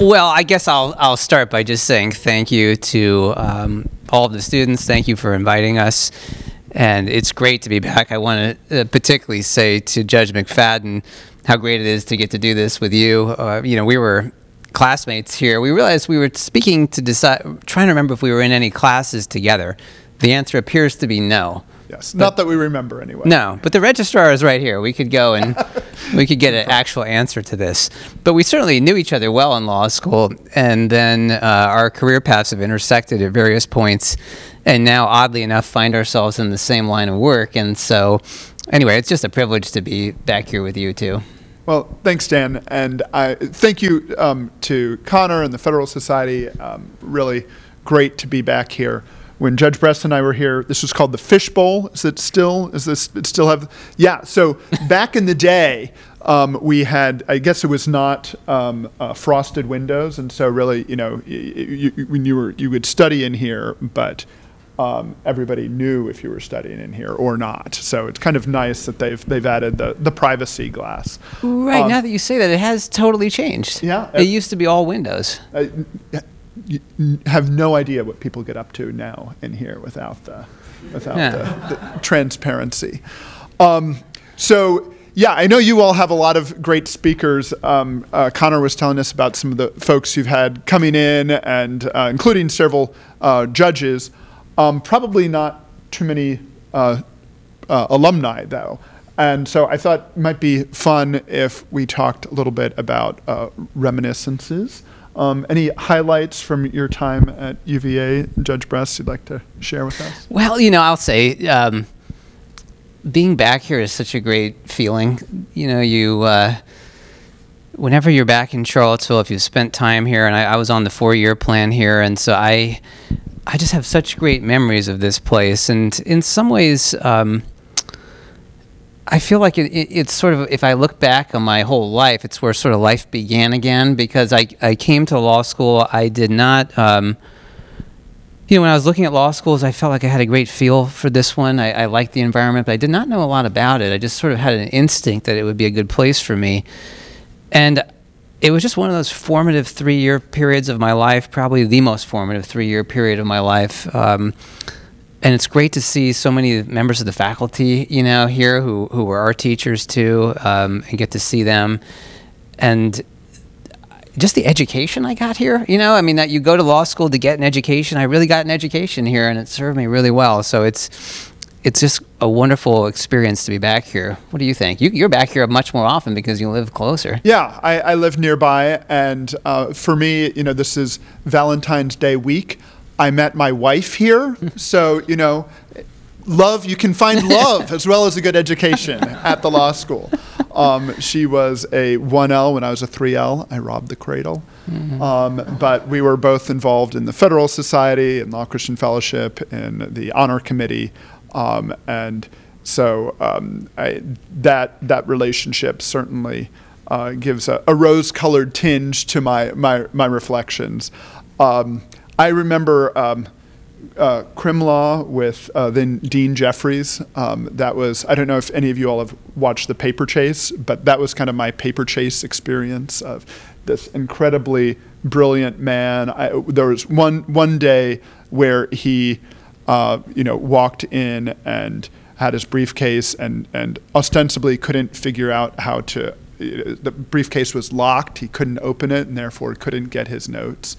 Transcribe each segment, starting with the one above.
Well, I guess I'll I'll start by just saying thank you to um, all of the students. Thank you for inviting us, and it's great to be back. I want to uh, particularly say to Judge McFadden how great it is to get to do this with you. Uh, you know, we were classmates here. We realized we were speaking to decide, trying to remember if we were in any classes together. The answer appears to be no. Yes, not that we remember anyway. No, but the registrar is right here. We could go and we could get an actual answer to this. But we certainly knew each other well in law school, and then uh, our career paths have intersected at various points, and now, oddly enough, find ourselves in the same line of work. And so, anyway, it's just a privilege to be back here with you too. Well, thanks, Dan, and I thank you um, to Connor and the Federalist Society. Um, really great to be back here. When Judge Bress and I were here, this was called the Fishbowl. Is it still? Is this it still have? Yeah. So back in the day, um, we had. I guess it was not um, uh, frosted windows, and so really, you know, you, you, when you were you would study in here, but um, everybody knew if you were studying in here or not. So it's kind of nice that they've they've added the, the privacy glass. Right Um, now that you say that, it has totally changed. Yeah. it used to be all windows. I you have no idea what people get up to now in here without the without Yeah. the, the transparency. Um, so. Yeah, I know you all have a lot of great speakers. Um, uh, Connor was telling us about some of the folks you've had coming in, and uh, including several uh, judges. Um, probably not too many uh, uh, alumni, though. And so I thought it might be fun if we talked a little bit about uh, reminiscences. Um, any highlights from your time at UVA, Judge Bress, you'd like to share with us? Well, you know, I'll say um, being back here is such a great feeling. You know, you uh, whenever you're back in Charlottesville, if you've spent time here, and I, I was on the four-year plan here, and so I, I just have such great memories of this place, and in some ways. Um, I feel like it, it, it's sort of, if I look back on my whole life, it's where sort of life began again because I, I came to law school. I did not, um, you know, when I was looking at law schools, I felt like I had a great feel for this one. I, I liked the environment, but I did not know a lot about it. I just sort of had an instinct that it would be a good place for me. And it was just one of those formative three year periods of my life, probably the most formative three year period of my life. Um, and it's great to see so many members of the faculty, you know, here who, who were our teachers too, um, and get to see them. And just the education I got here, you know, I mean, that you go to law school to get an education. I really got an education here, and it served me really well. So it's it's just a wonderful experience to be back here. What do you think? You, you're back here much more often because you live closer. Yeah, I, I live nearby, and uh, for me, you know, this is Valentine's Day week. I met my wife here, so you know, love. You can find love as well as a good education at the law school. Um, she was a 1L when I was a 3L. I robbed the cradle. Um, but we were both involved in the Federalist Society and Law Christian Fellowship and the Honor Committee. Um, and so um, I, that, that relationship certainly uh, gives a, a rose-colored tinge to my, my, my reflections. I remember um, uh, with uh, then Dean Jeffries. Um, that was I don't know if any of you all have watched the Paper Chase, but that was kind of my Paper Chase experience of this incredibly brilliant man. I, there was one one day where he, uh, you know, walked in and had his briefcase and and ostensibly couldn't figure out how to. The briefcase was locked. He couldn't open it, and therefore couldn't get his notes.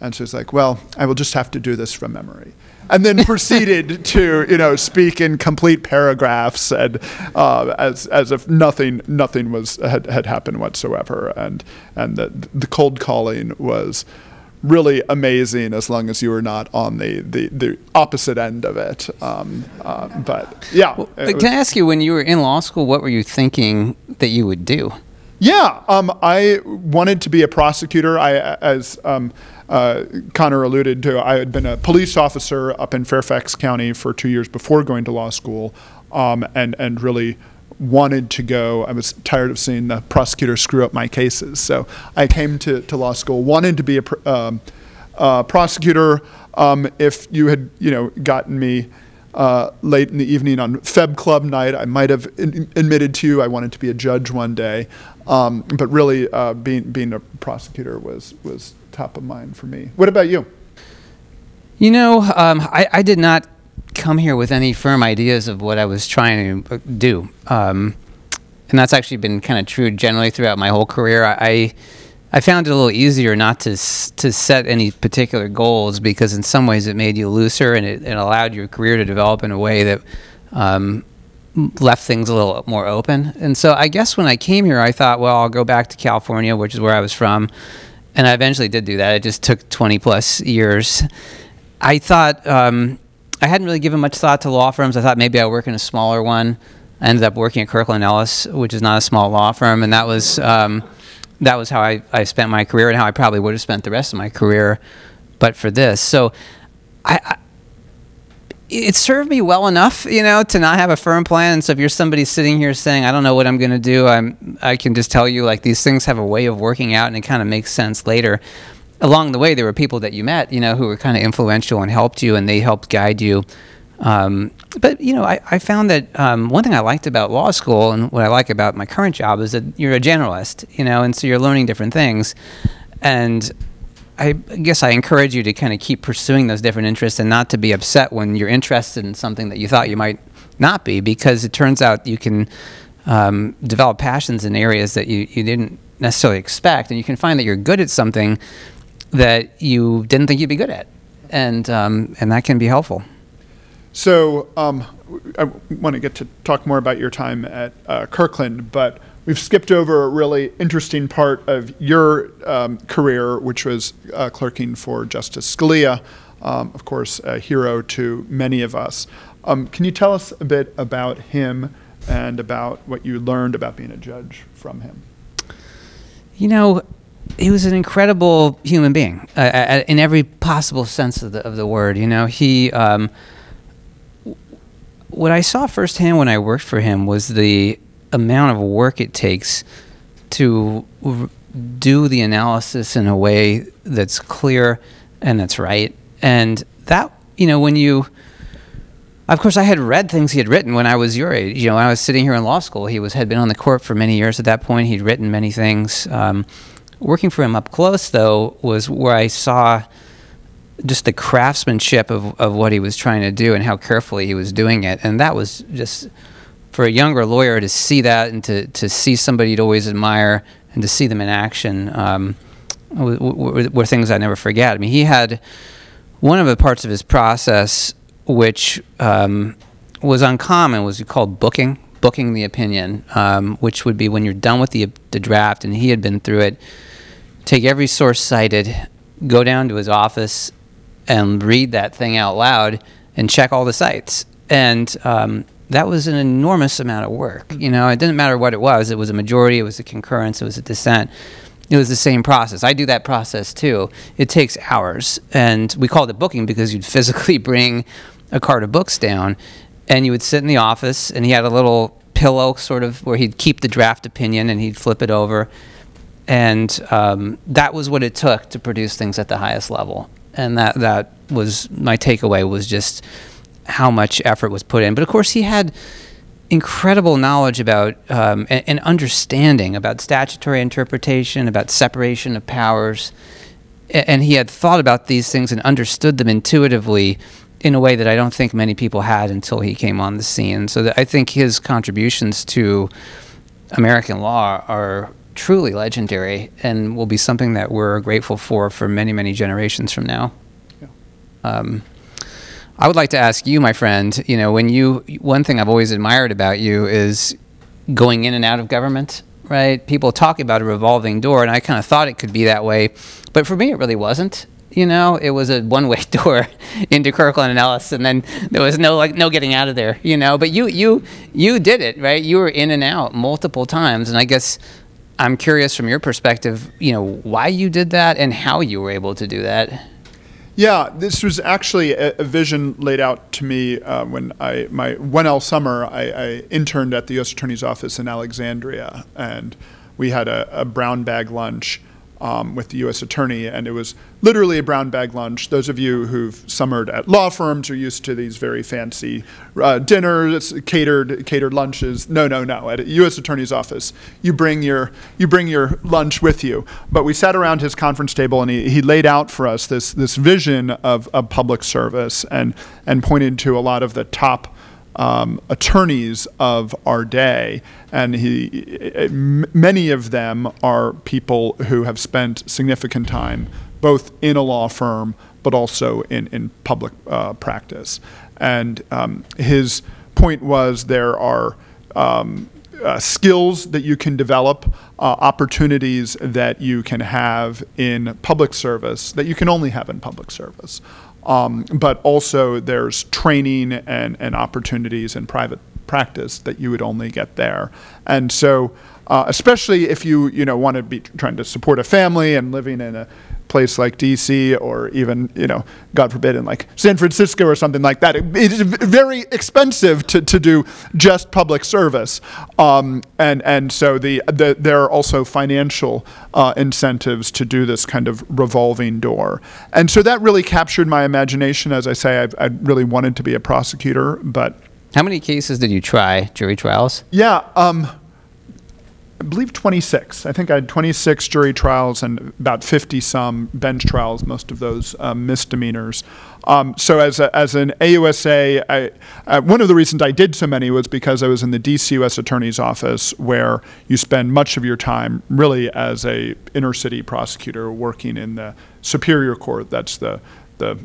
And it's like, well, I will just have to do this from memory. And then proceeded to, you know, speak in complete paragraphs and uh, as, as if nothing nothing was had, had happened whatsoever. And and the the cold calling was really amazing as long as you were not on the, the, the opposite end of it. Um, uh, but yeah. But was- can I ask you, when you were in law school, what were you thinking that you would do? Yeah, um, I wanted to be a prosecutor. I, as um, uh, Connor alluded to, I had been a police officer up in Fairfax County for two years before going to law school, um, and and really wanted to go. I was tired of seeing the prosecutor screw up my cases, so I came to, to law school. Wanted to be a pr- um, prosecutor. Um, if you had you know gotten me uh, late in the evening on Feb Club night. I might have in- admitted to you I wanted to be a judge one day, um, but really uh, being being a prosecutor was was top of mind for me. What about you? You know, um, I, I did not come here with any firm ideas of what I was trying to uh, do. Um, and that's actually been kind of true generally throughout my whole career. I, I found it a little easier not to to set any particular goals because in some ways it made you looser and it, it allowed your career to develop in a way that um, left things a little more open. And so I guess when I came here, I thought, well, I'll go back to California, which is where I was from, and I eventually did do that. It just took 20 plus years. I thought um, I hadn't really given much thought to law firms. I thought maybe I'd work in a smaller one. I ended up working at Kirkland Ellis, which is not a small law firm, and that was um, that was how I, I spent my career and how I probably would have spent the rest of my career, but for this. So, I, I it served me well enough, you know, to not have a firm plan. And so if you're somebody sitting here saying, I don't know what I'm going to do, I'm, I can just tell you like these things have a way of working out and it kind of makes sense later. Along the way, there were people that you met, you know, who were kind of influential and helped you and they helped guide you. Um, but, you know, I, I found that um, one thing I liked about law school and what I like about my current job is that you're a generalist, you know, and so you're learning different things. And I guess I encourage you to kind of keep pursuing those different interests and not to be upset when you're interested in something that you thought you might not be, because it turns out you can um, develop passions in areas that you, you didn't necessarily expect, and you can find that you're good at something that you didn't think you'd be good at, and um, and that can be helpful. So um, I want to get to talk more about your time at uh, Kirkland, but we've skipped over a really interesting part of your um, career, which was uh, clerking for Justice Scalia, um, of course, a hero to many of us. Um, can you tell us a bit about him and about what you learned about being a judge from him? You know, he was an incredible human being uh, uh, in every possible sense of the of the word. You know, he. What I saw firsthand when I worked for him was the amount of work it takes to r- do the analysis in a way that's clear and that's right. And that, you know, when you, of course, I had read things he had written when I was your age. You know, when I was sitting here in law school, he was had been on the court for many years at that point. He'd written many things. Um, working for him up close, though, was where I saw just the craftsmanship of, of what he was trying to do and how carefully he was doing it. And that was just for a younger lawyer to see that and to, to see somebody you'd always admire and to see them in action um, were things I never forget. I mean, he had one of the parts of his process which um, was uncommon was called booking, booking the opinion, um, which would be when you're done with the, the draft and he had been through it, take every source cited, go down to his office and read that thing out loud and check all the cites. And um, that was an enormous amount of work. You know, it didn't matter what it was. It was a majority, it was a concurrence, it was a dissent. It was the same process. I do that process too. It takes hours. And we called it booking because you'd physically bring a cart of books down and you would sit in the office and he had a little pillow sort of where he'd keep the draft opinion and he'd flip it over. And um, that was what it took to produce things at the highest level and that that was my takeaway was just how much effort was put in. But of course, he had incredible knowledge about um, and, and, understanding about statutory interpretation, about separation of powers, and he had thought about these things and understood them intuitively in a way that I don't think many people had until he came on the scene. So I think his contributions to American law are truly legendary and will be something that we're grateful for for many, many generations from now. Yeah. Um, I would like to ask you, my friend, you know, when you, one thing I've always admired about you is going in and out of government, right? People talk about a revolving door, and I kind of thought it could be that way. But for me, it really wasn't. You know, it was a one-way door into Kirkland and Ellis, and then there was no like no getting out of there. You know, but you you you did it, right? You were in and out multiple times, and I guess I'm curious from your perspective, you know, why you did that and how you were able to do that. Yeah, this was actually a, a vision laid out to me uh, when I my one L summer I, I, interned at the U.S. Attorney's Office in Alexandria, and we had a, a brown bag lunch um, with the U.S. Attorney, and it was literally a brown bag lunch. Those of you who've summered at law firms are used to these very fancy uh, dinners, catered catered lunches. No, no, no. At a U.S. Attorney's office, you bring your you bring your lunch with you. But we sat around his conference table, and he, he laid out for us this this vision of, of public service, and and pointed to a lot of the top um, attorneys of our day, and he, many of them are people who have spent significant time both in a law firm but also in, in public uh, practice. And um, his point was there are um, uh, skills that you can develop, uh, opportunities that you can have in public service that you can only have in public service. Um, but also there's training and, and opportunities in private practice that you would only get there. And so, uh, especially if you you know want to be trying to support a family and living in a place like DC or even, you know, God forbid, in like San Francisco or something like that. it is very expensive to, to do just public service. Um, and, and so the, the, there are also financial uh, incentives to do this kind of revolving door. And so that really captured my imagination. As I say, I've, I really wanted to be a prosecutor, but. How many cases did you try, jury trials? Yeah. Um, I believe 26. I think I had 26 jury trials and about 50 some bench trials, most of those um, misdemeanors. Um, so as, a, as an AUSA, I, uh, one of the reasons I did so many was because I was in the DC U.S. Attorney's Office, where you spend much of your time really as a inner city prosecutor working in the Superior Court. That's the the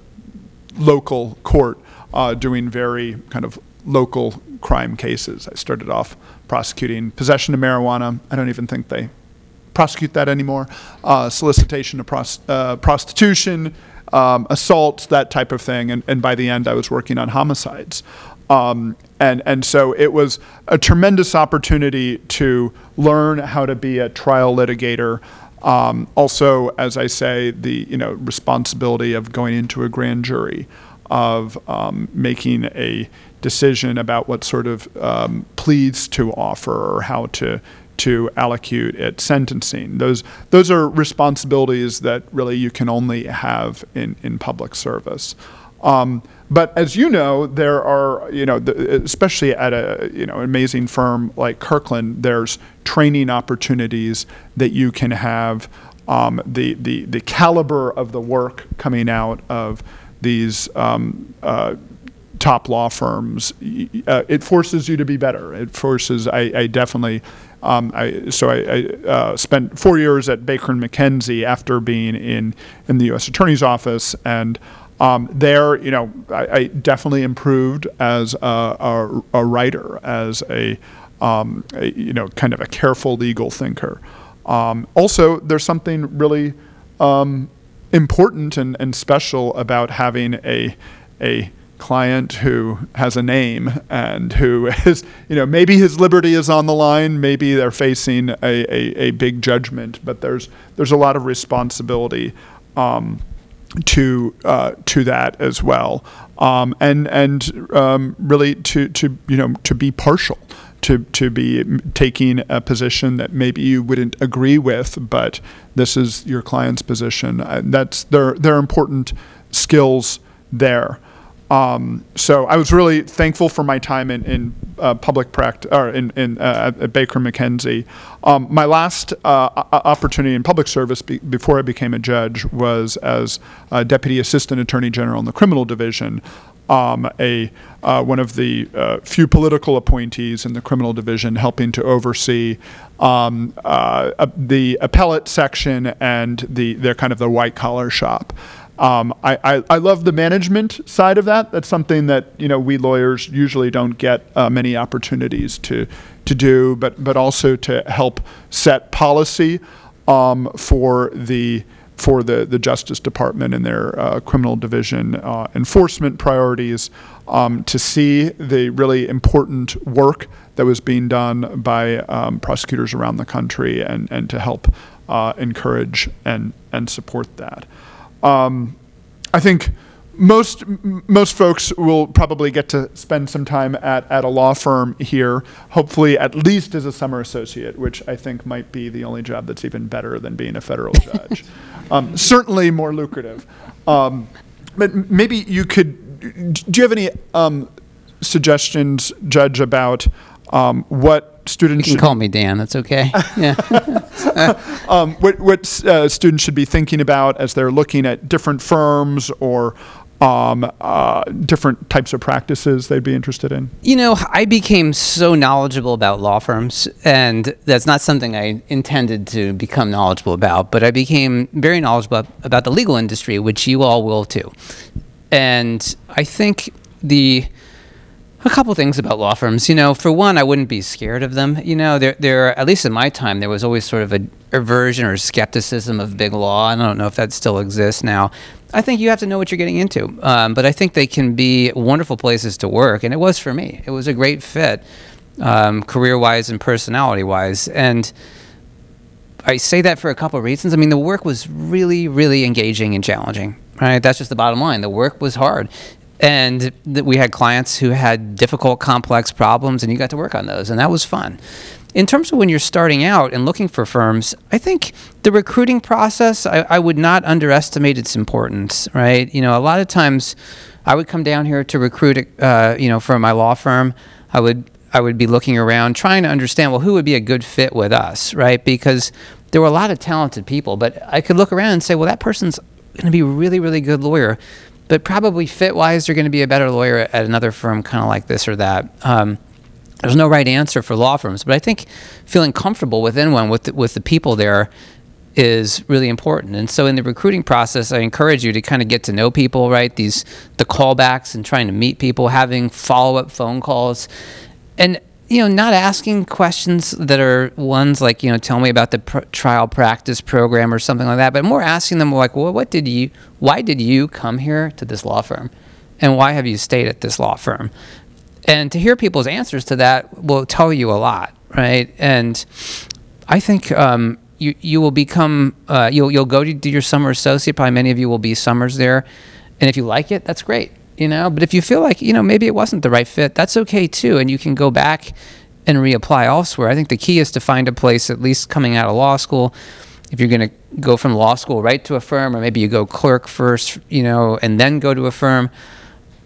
local court uh, doing very kind of local crime cases. I started off prosecuting possession of marijuana. I don't even think they prosecute that anymore. Uh, solicitation of pros- uh, prostitution, um, assaults, that type of thing. And, and by the end, I was working on homicides. Um, and, and so it was a tremendous opportunity to learn how to be a trial litigator. Um, also, as I say, the you know responsibility of going into a grand jury, of um, making a decision about what sort of um, pleas to offer or how to to allocute at sentencing. Those those are responsibilities that really you can only have in in public service. Um, but as you know, there are you know the, especially at a you know amazing firm like Kirkland, there's training opportunities that you can have. Um, the the the caliber of the work coming out of these um, uh, top law firms, uh, it forces you to be better. It forces, I, I definitely, um, I, so I, I uh, spent four years at Baker and McKenzie after being in, in the U.S. Attorney's Office. And um, there, you know, I, definitely improved as a, a, a writer, as a, um, a, you know, kind of a careful legal thinker. Um, also, there's something really um, important and, and special about having a, a client who has a name and who is, you know, maybe his liberty is on the line, maybe they're facing a, a, a big judgment, but there's there's a lot of responsibility um, to uh, to that as well, um, and and um, really to to you know to be partial. To, to be taking a position that maybe you wouldn't agree with, but this is your client's position. That's. There are important skills there. Um, so I was really thankful for my time in, in uh, public practice or in, in uh, at Baker McKenzie. Um, my last uh, opportunity in public service be- before I became a judge was as deputy assistant attorney general in the criminal division. Um, a uh, one of the uh, few political appointees in the criminal division, helping to oversee um, uh, the appellate section and the their kind of the white collar shop. Um, I, I, I, love the management side of that. That's something that you know we lawyers usually don't get uh, many opportunities to to do, but but also to help set policy um, for the for the, the Justice Department and their uh, criminal division uh, enforcement priorities, um, to see the really important work that was being done by um, prosecutors around the country and, and to help uh, encourage and, and support that. Um, I think most most folks will probably get to spend some time at, at a law firm here, hopefully at least as a summer associate, which I think might be the only job that's even better than being a federal judge. um, certainly more lucrative. Um, but maybe you could. Do you have any um, suggestions, Judge, about um, what students You can should call me Dan. That's okay. Yeah. um, what, what uh, students should be thinking about as they're looking at different firms or um, uh, different types of practices they'd be interested in? You know, I became so knowledgeable about law firms, and that's not something I intended to become knowledgeable about, but I became very knowledgeable about the legal industry, which you all will too. And I think the a couple things about law firms. You know, for one, I wouldn't be scared of them. You know, there, there, at least in my time, there was always sort of a aversion or skepticism of big law. I don't know if that still exists now. I think you have to know what you're getting into. Um, but I think they can be wonderful places to work, and it was for me. It was a great fit, um, career-wise and personality-wise, and. I say that for a couple of reasons. I mean, the work was really, really engaging and challenging. Right, that's just the bottom line. The work was hard, and th- we had clients who had difficult, complex problems, and you got to work on those, and that was fun. In terms of when you're starting out and looking for firms, I think the recruiting process, I, I would not underestimate its importance. Right, you know, a lot of times, I would come down here to recruit, uh, you know, for my law firm. I would I would be looking around trying to understand well who would be a good fit with us, right? Because there were a lot of talented people, but I could look around and say, well, that person's going to be a really, really good lawyer, but probably fit wise, they're going to be a better lawyer at another firm, kind of like this or that. Um, there's no right answer for law firms, but I think feeling comfortable within one with the, with the people there is really important. And so in the recruiting process, I encourage you to kind of get to know people, right? These the callbacks and trying to meet people, having follow-up phone calls and you know not asking questions that are ones like you know tell me about the pr- trial practice program or something like that but more asking them like well what did you why did you come here to this law firm? And why have you stayed at this law firm? And to hear people's answers to that will tell you a lot right? And i think um, you, you will become uh, you'll, you'll go to do your summer associate. Probably many of you will be summers there. And if you like it that's great you know? But if you feel like you know maybe it wasn't the right fit that's okay too and you can go back and reapply elsewhere. I think the key is to find a place at least coming out of law school if you're going to go from law school right to a firm or maybe you go clerk first you know and then go to a firm.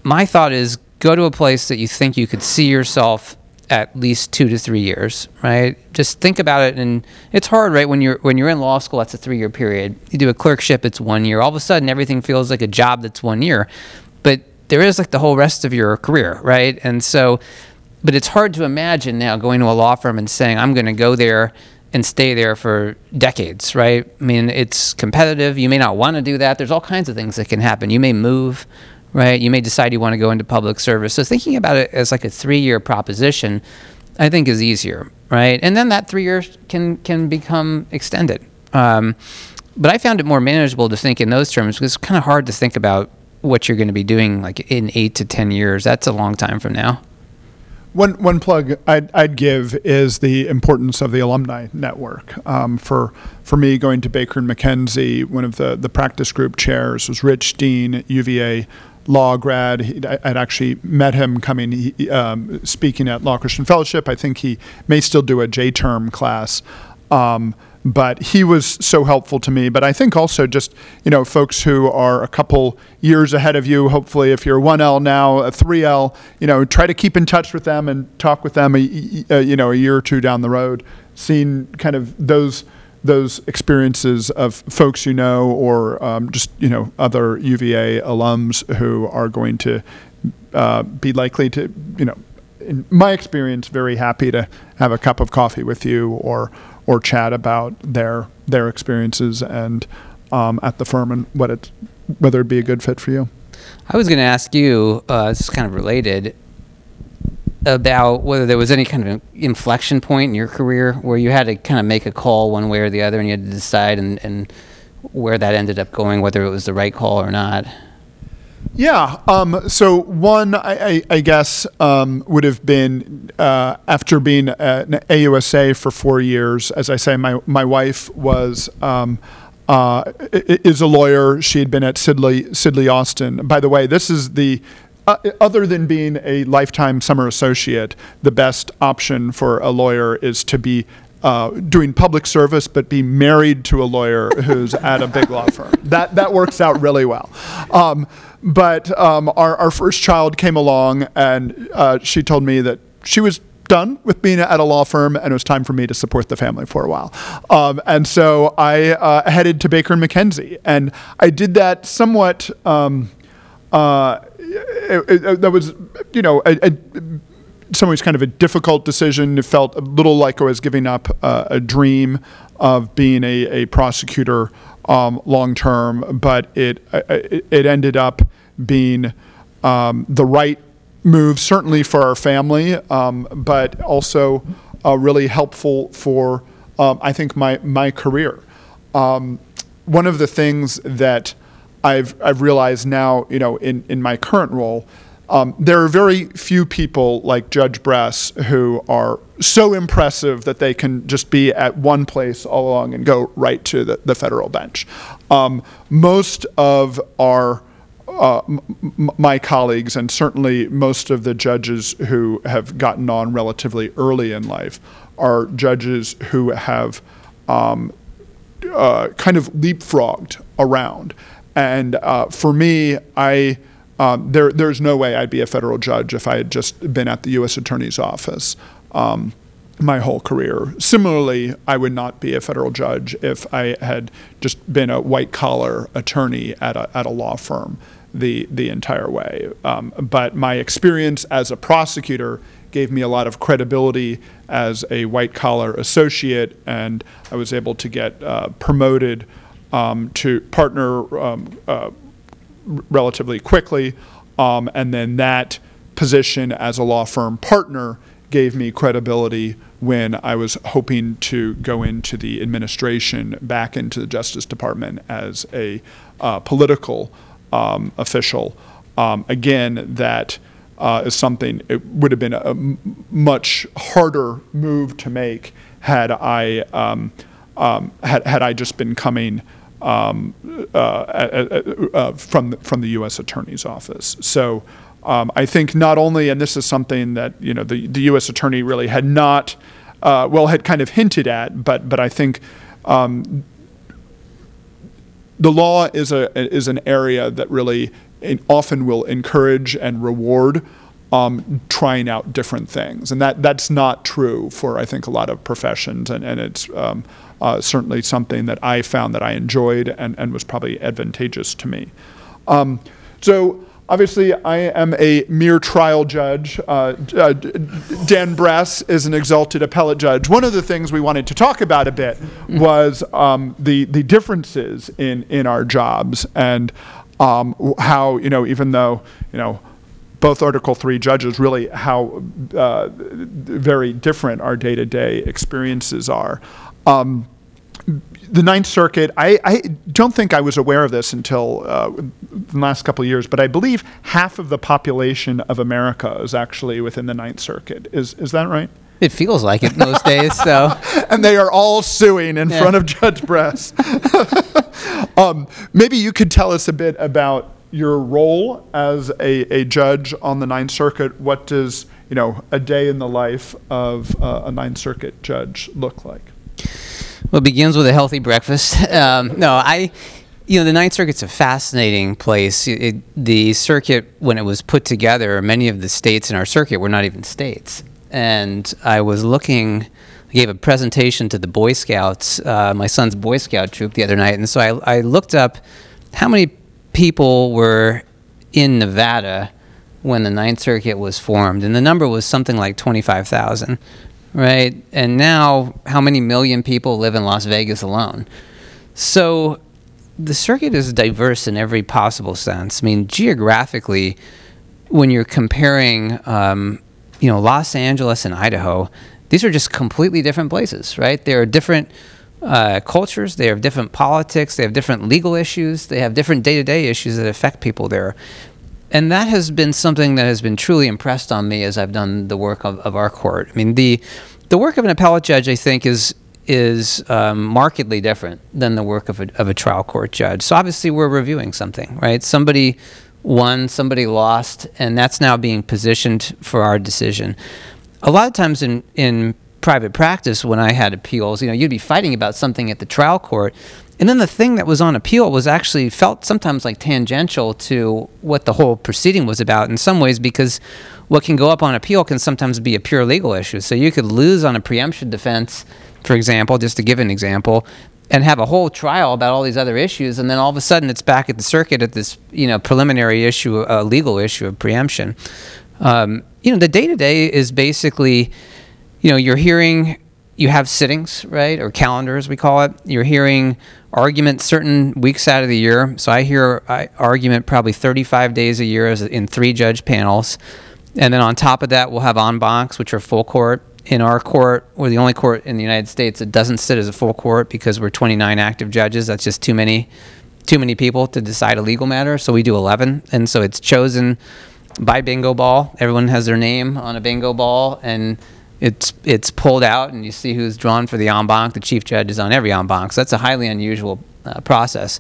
My thought is go to a place that you think you could see yourself at least two to three years right? Just think about it and it's hard right when you're when you're in law school that's a three year period. You do a clerkship it's one year. All of a sudden everything feels like a job that's one year. But there is like the whole rest of your career, right? And so, but it's hard to imagine now going to a law firm and saying, I'm going to go there and stay there for decades, right? I mean, it's competitive. You may not want to do that. There's all kinds of things that can happen. You may move, right? You may decide you want to go into public service. So thinking about it as like a three year proposition, I think is easier, right? And then that three years can, can become extended. Um, but I found it more manageable to think in those terms because it's kind of hard to think about what you're going to be doing like in eight to ten years. That's a long time from now. One one plug I'd, I'd give is the importance of the alumni network. Um, for for me, going to Baker and McKenzie, one of the the practice group chairs was Rich Dean, UVA law grad. He, I'd actually met him coming um, speaking at Law Christian Fellowship. I think he may still do a J term class. Um, but he was so helpful to me. But I think also just you know folks who are a couple years ahead of you. Hopefully, if you're one L now, a three L, you know, try to keep in touch with them and talk with them. A, a, you know, a year or two down the road, seeing kind of those those experiences of folks you know or um, just you know other UVA alums who are going to uh, be likely to you know in my experience very happy to have a cup of coffee with you or or chat about their their experiences and um, at the firm and what it whether it'd be a good fit for you. I was going to ask you. Uh, this is kind of related about whether there was any kind of inflection point in your career where you had to kind of make a call one way or the other, and you had to decide and, and where that ended up going, whether it was the right call or not. Yeah. Um, so one, I, I, I guess, um, would have been uh, after being at AUSA for four years. As I say, my my wife was um, uh, is a lawyer. She had been at Sidley, Sidley Austin. By the way, this is the, uh, other than being a lifetime summer associate, the best option for a lawyer is to be uh, doing public service, but be married to a lawyer who's at a big law firm. That, that works out really well. Um, but um, our, our first child came along, and uh, she told me that she was done with being at a law firm, and it was time for me to support the family for a while. Um, and so I uh, headed to Baker and McKenzie, and I did that somewhat. Um, uh, it, it, that was, you know, a, a, some ways kind of a difficult decision. It felt a little like I was giving up uh, a dream of being a, a prosecutor um, long term, but it, it, it ended up being um, the right move, certainly for our family, um, but also uh, really helpful for, um, I think, my, my career. Um, one of the things that I've, I've realized now, you know, in, in my current role, um, there are very few people like Judge Bress who are so impressive that they can just be at one place all along and go right to the, the federal bench. Um, most of our uh, my colleagues, and certainly most of the judges who have gotten on relatively early in life, are judges who have um, uh, kind of leapfrogged around. And uh, for me, I um, there, there's no way I'd be a federal judge if I had just been at the U.S. Attorney's Office. Um, my whole career. Similarly, I would not be a federal judge if I had just been a white collar attorney at a, at a law firm the, the entire way. Um, but my experience as a prosecutor gave me a lot of credibility as a white collar associate, and I was able to get uh, promoted um, to partner um, uh, relatively quickly. Um, and then that position as a law firm partner gave me credibility when I was hoping to go into the administration, back into the Justice Department as a uh, political um, official. Um, again, that uh, is something, it would have been a much harder move to make had I, um, um, had, had I just been coming um, uh, uh, from, the, from the U.S. Attorney's Office. So um, I think not only, and this is something that you know the, the U.S. Attorney really had not, uh, well, had kind of hinted at, but but I think um, the law is a is an area that really often will encourage and reward um, trying out different things, and that that's not true for I think a lot of professions, and and it's um, uh, certainly something that I found that I enjoyed and and was probably advantageous to me. Um, so Obviously, I am a mere trial judge. Uh, uh, Dan Bress is an exalted appellate judge. One of the things we wanted to talk about a bit was um, the the differences in in our jobs and um, how you know even though you know both Article Three judges really how uh, very different our day to day experiences are. Um, the Ninth Circuit, I, I, don't think I was aware of this until uh, the last couple of years, but I believe half of the population of America is actually within the Ninth Circuit. Is, is that right? It feels like it most days, so. and they are all suing in yeah. front of Judge Bress. um, maybe you could tell us a bit about your role as a, a judge on the Ninth Circuit. What does you know a day in the life of uh, a Ninth Circuit judge look like? Well, it begins with a healthy breakfast. Um, no, I, you know, the Ninth Circuit's a fascinating place. It, it, the circuit, when it was put together, many of the states in our circuit were not even states. And I was looking, I gave a presentation to the Boy Scouts, uh, my son's Boy Scout troop, the other night. And so I, I looked up how many people were in Nevada when the Ninth Circuit was formed. And the number was something like 25,000 right? And now, how many million people live in Las Vegas alone? So the circuit is diverse in every possible sense. I mean, geographically, when you're comparing, um, you know, Los Angeles and Idaho, these are just completely different places, right? There are different uh, cultures, they have different politics, they have different legal issues, they have different day to day issues that affect people there and that has been something that has been truly impressed on me as I've done the work of, of our court. I mean, the the work of an appellate judge, I think, is is um, markedly different than the work of a, of a trial court judge. So obviously, we're reviewing something, right? Somebody won, somebody lost, and that's now being positioned for our decision. A lot of times in, in private practice, when I had appeals, you know, you'd be fighting about something at the trial court, and then the thing that was on appeal was actually felt sometimes like tangential to what the whole proceeding was about in some ways because what can go up on appeal can sometimes be a pure legal issue. So you could lose on a preemption defense, for example, just to give an example, and have a whole trial about all these other issues, and then all of a sudden it's back at the circuit at this you know preliminary issue, a legal issue of preemption. Um, you know, the day to day is basically, you know, you're hearing, you have sittings, right, or calendars we call it. You're hearing argument certain weeks out of the year. So I hear I, argument probably 35 days a year in three judge panels. And then on top of that, we'll have en bancs, which are full court. In our court, we're the only court in the United States that doesn't sit as a full court because we're 29 active judges. That's just too many, too many people to decide a legal matter. So we do 11, and so it's chosen by bingo ball. Everyone has their name on a bingo ball, and it's it's pulled out, and you see who's drawn for the en banc. The chief judge is on every en banc. So that's a highly unusual uh, process.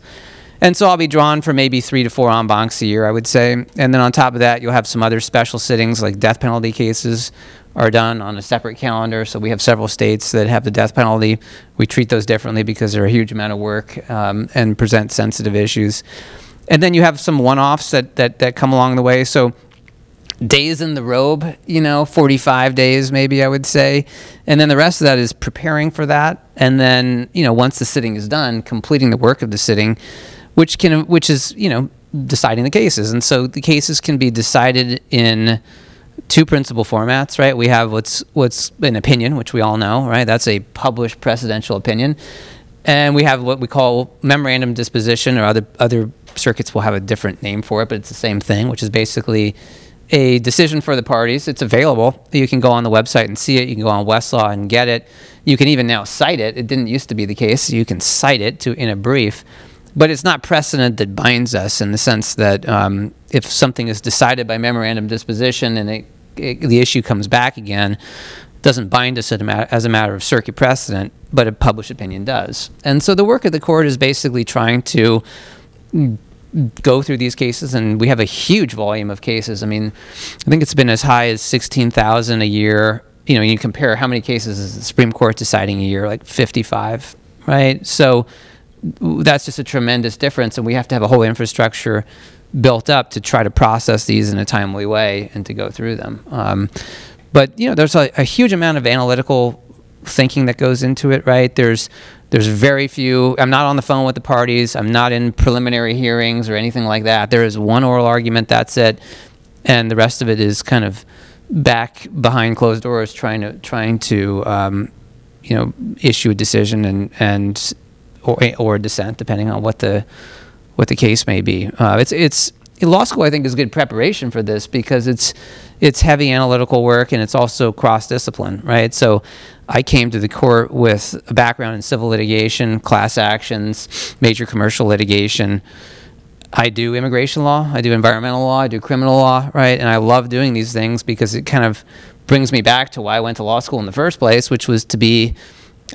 And so I'll be drawn for maybe three to four en bancs a year, I would say. And then on top of that, you'll have some other special sittings like death penalty cases are done on a separate calendar. So we have several states that have the death penalty. We treat those differently because they're a huge amount of work um, and present sensitive issues. And then you have some one-offs that, that, that come along the way. So days in the robe, you know, 45 days maybe I would say. And then the rest of that is preparing for that. And then, you know, once the sitting is done, completing the work of the sitting which can which is you know deciding the cases, and so the cases can be decided in two principal formats, right? We have what's what's an opinion, which we all know, right? That's a published precedential opinion, and we have what we call memorandum disposition, or other other circuits will have a different name for it, but it's the same thing, which is basically a decision for the parties. It's available. You can go on the website and see it. You can go on Westlaw and get it. You can even now cite it. It didn't used to be the case. You can cite it to in a brief but it's not precedent that binds us in the sense that um, if something is decided by memorandum disposition and it, it, the issue comes back again, doesn't bind us as a matter of circuit precedent, but a published opinion does. And so the work of the court is basically trying to go through these cases, and we have a huge volume of cases. I mean, I think it's been as high as 16,000 a year. You know, you compare how many cases is the Supreme Court deciding a year, like 55, right? So that's just a tremendous difference, and we have to have a whole infrastructure built up to try to process these in a timely way and to go through them. Um, but you know, there's a, a, huge amount of analytical thinking that goes into it, right? There's there's very few. I'm not on the phone with the parties. I'm not in preliminary hearings or anything like that. There is one oral argument. That's it, and the rest of it is kind of back behind closed doors, trying to trying to um, you know issue a decision and and or, or dissent, depending on what the what the case may be. Uh, it's it's law school. I think is good preparation for this because it's it's heavy analytical work and it's also cross discipline, right? So I came to the court with a background in civil litigation, class actions, major commercial litigation. I do immigration law, I do environmental law, I do criminal law, right? And I love doing these things because it kind of brings me back to why I went to law school in the first place, which was to be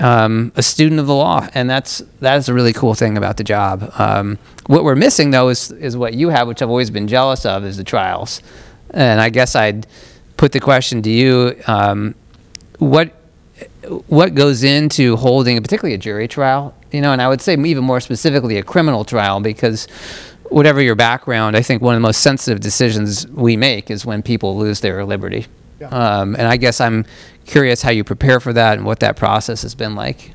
um, a student of the law, and that's that's a really cool thing about the job. Um, what we're missing though is is what you have, which I've always been jealous of, is the trials. And I guess I'd put the question to you: um, what what goes into holding, particularly a jury trial? You know, and I would say even more specifically a criminal trial, because whatever your background, I think one of the most sensitive decisions we make is when people lose their liberty. Um, and I guess I'm curious how you prepare for that and what that process has been like.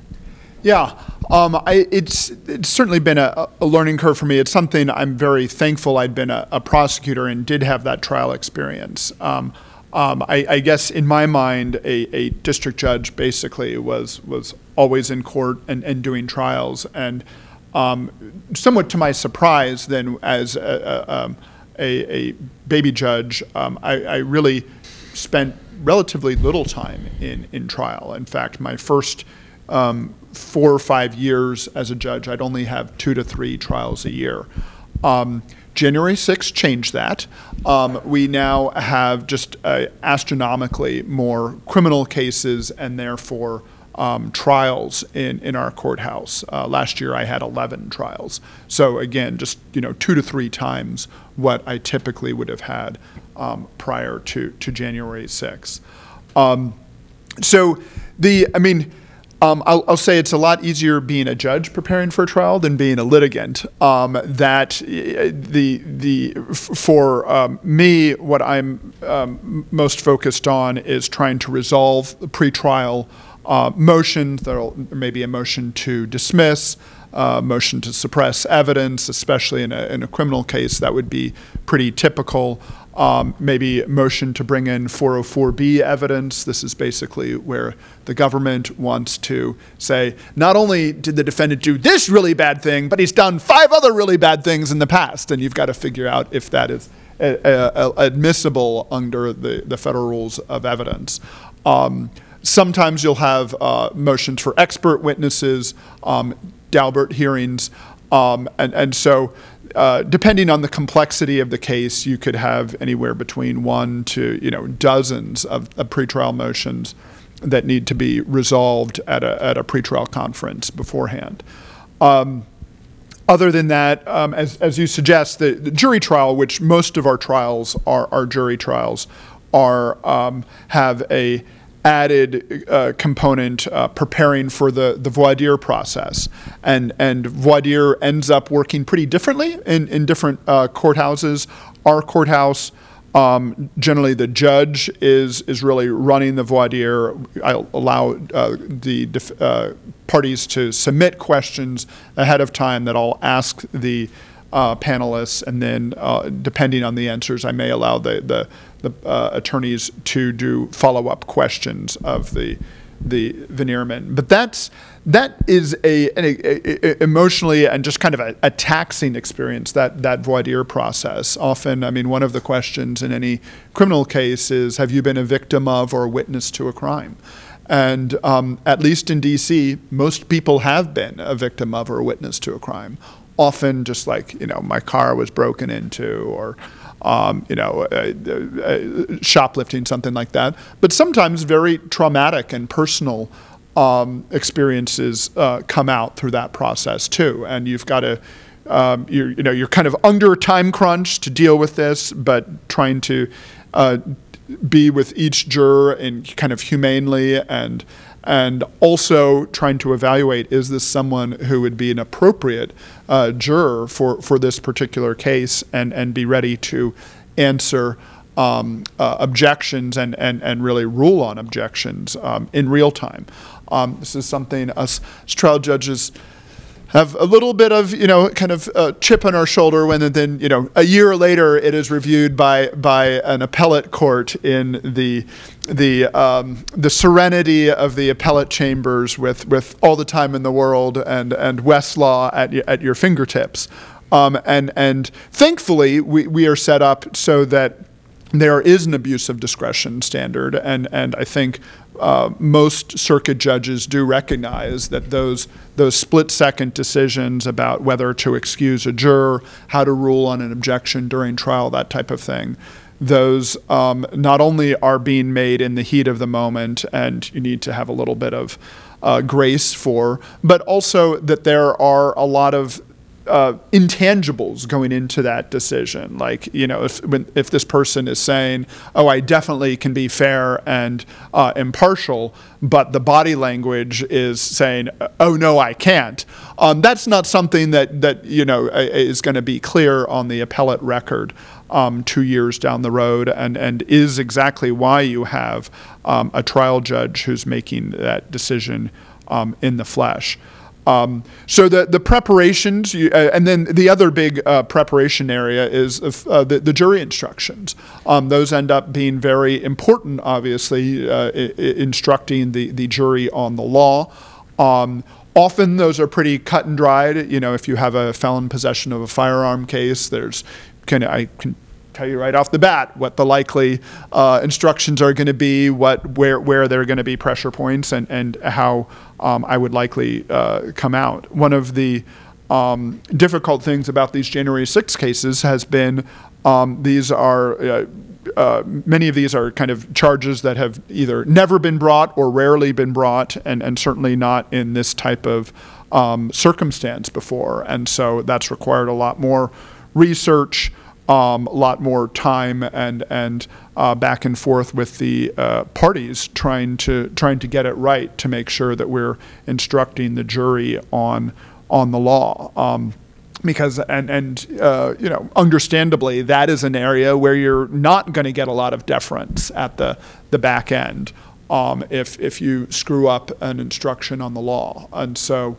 Yeah, um, I, it's it's certainly been a, a, learning curve for me. It's something I'm very thankful I'd been a, a prosecutor and did have that trial experience. Um, um, I, I, guess in my mind, a, a, district judge basically was was always in court and, and doing trials, and um, somewhat to my surprise, then as a, um, a baby judge, um, I, I really spent relatively little time in, in trial. In fact, my first um, four or five years as a judge, I'd only have two to three trials a year. Um, January 6th changed that. Um, we now have just uh, astronomically more criminal cases and therefore um, trials in, in our courthouse. Uh, last year I had 11 trials. So again, just you know two to three times what I typically would have had um, prior to, to January 6th. Um, so the, I mean, um, I'll, I'll, say it's a lot easier being a judge preparing for a trial than being a litigant. Um, that uh, the the for um, me, what I'm um, most focused on is trying to resolve the pretrial uh, motions. There may be a motion to dismiss, uh, motion to suppress evidence, especially in a, in a criminal case. That would be pretty typical um, maybe motion to bring in 404B evidence. This is basically where the government wants to say, not only did the defendant do this really bad thing, but he's done five other really bad things in the past. And you've got to figure out if that is a, a, a admissible under the, the federal rules of evidence. Um, sometimes you'll have uh, motions for expert witnesses, um, Daubert hearings, um, and, and so uh, depending on the complexity of the case, you could have anywhere between one to you know dozens of, of pretrial motions that need to be resolved at a, at a pretrial conference beforehand. Um, other than that, um, as, as you suggest, the, the, jury trial, which most of our trials are, are jury trials, are um, have a added uh, component uh, preparing for the, the voir dire process. And, and voir dire ends up working pretty differently in, in different uh, courthouses. Our courthouse, um, generally the judge is, is really running the voir dire. I allow uh, the uh, parties to submit questions ahead of time that I'll ask the uh, panelists, and then depending on the answers, I may allow the, the the uh, attorneys to do follow up questions of the the veniremen. But that's that is a, a, a, emotionally and just kind of a, a, taxing experience that that voir dire process. Often, I mean, one of the questions in any criminal case is, "Have you been a victim of or witness to a crime?" And um, at least in D.C., most people have been a victim of or a witness to a crime. Often, just like you know, my car was broken into, or um, you know, uh, uh, uh, shoplifting, something like that. But sometimes very traumatic and personal um, experiences uh, come out through that process too, and you've got to. Um, you know, you're kind of under a time crunch to deal with this, but trying to uh, be with each juror and kind of humanely and and also trying to evaluate is this someone who would be an appropriate uh, juror for, for this particular case and, and be ready to answer um, uh, objections and, and, and really rule on objections um, in real time. Um, this is something us trial judges have a little bit of you know kind of a chip on our shoulder when then you know a year later it is reviewed by by an appellate court in the the um, the serenity of the appellate chambers with with all the time in the world and and Westlaw at at your fingertips. Um, and and thankfully we, we are set up so that there is an abuse of discretion standard and and I think uh, most circuit judges do recognize that those those split second decisions about whether to excuse a juror, how to rule on an objection during trial, that type of thing, those um, not only are being made in the heat of the moment, and you need to have a little bit of uh, grace for, but also that there are a lot of uh, intangibles going into that decision. Like, you know, if when, if this person is saying, "Oh, I definitely can be fair and uh, impartial," but the body language is saying, "Oh no, I can't," um, that's not something that that you know is going to be clear on the appellate record. Um, two years down the road, and, and is exactly why you have um, a trial judge who's making that decision um, in the flesh. Um, so the the preparations, you, uh, and then the other big uh, preparation area is uh, the, the jury instructions. Um, those end up being very important, obviously, uh, I- instructing the, the jury on the law. Um, often those are pretty cut and dried. You know, if you have a felon possession of a firearm case, there's of I can tell you right off the bat what the likely uh, instructions are going to be, what where where there are going to be pressure points, and and how um, I would likely uh, come out. One of the um, difficult things about these January 6 cases has been um, these are uh, uh, many of these are kind of charges that have either never been brought or rarely been brought, and, and certainly not in this type of um, circumstance before. And so that's required a lot more research, um, a lot more time, and and uh, back and forth with the uh, parties trying to trying to get it right to make sure that we're instructing the jury on on the law. Um, because and and uh, you know understandably that is an area where you're not going to get a lot of deference at the the back end um, if if you screw up an instruction on the law and so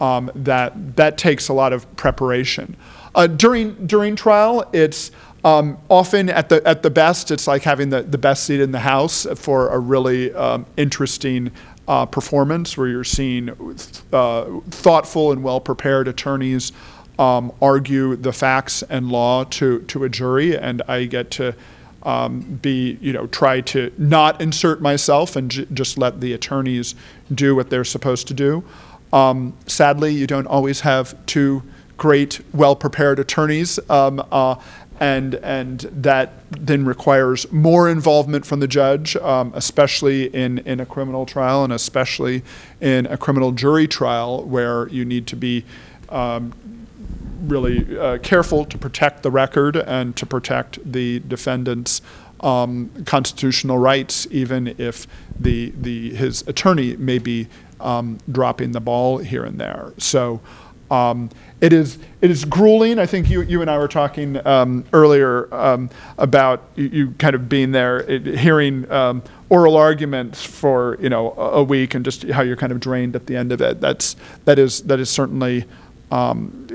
um, that that takes a lot of preparation uh, during during trial it's um, often at the at the best it's like having the, the best seat in the house for a really um, interesting uh, performance where you're seeing uh, thoughtful and well prepared attorneys um, argue the facts and law to, to a jury, and I get to um, be, you know, try to not insert myself and j- just let the attorneys do what they're supposed to do. Um, sadly, you don't always have two great, well-prepared attorneys, um, uh, and and that then requires more involvement from the judge, um, especially in in a criminal trial and especially in a criminal jury trial where you need to be um, really uh, careful to protect the record and to protect the defendant's um, constitutional rights, even if the, the, his attorney may be um, dropping the ball here and there. So um, it is it is grueling. I think you, you and I were talking um, earlier um, about you, kind of being there, it, hearing um, oral arguments for you know a, week, and just how you're kind of drained at the end of it. That's that is that is certainly um,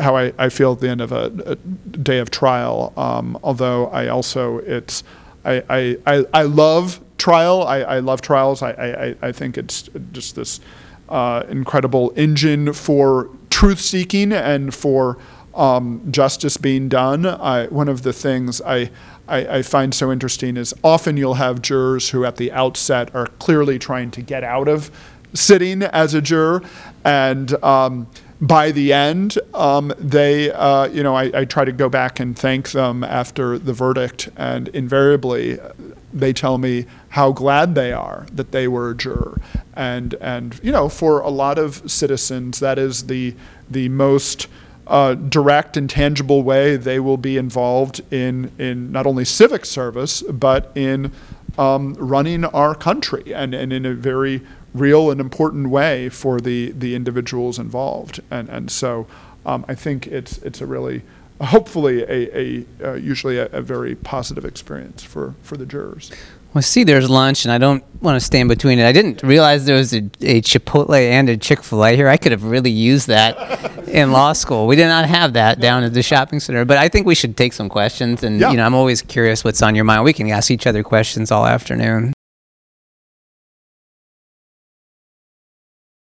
how I, I feel at the end of a, a day of trial. Um, although I also, it's, I, I, I, I love trial. I, I love trials. I, I, I think it's just this uh, incredible engine for truth seeking and for um, justice being done. I, one of the things I, I, I, find so interesting is often you'll have jurors who at the outset are clearly trying to get out of sitting as a juror and um, by the end, um, they, uh, you know, I, I, try to go back and thank them after the verdict, and invariably, they tell me how glad they are that they were a juror, and and you know, for a lot of citizens, that is the the most uh, direct and tangible way they will be involved in in not only civic service but in um, running our country, and, and in a very real and important way for the, the individuals involved. And, and so um, I think it's, it's a really, hopefully, a, a uh, usually a, a, very positive experience for, for the jurors. Well, see, there's lunch, and I don't want to stand between it. I didn't realize there was a, a Chipotle and a Chick fil A here. I could have really used that in law school. We did not have that down at the shopping center, but I think we should take some questions. And, yeah. you know, I'm always curious what's on your mind. We can ask each other questions all afternoon.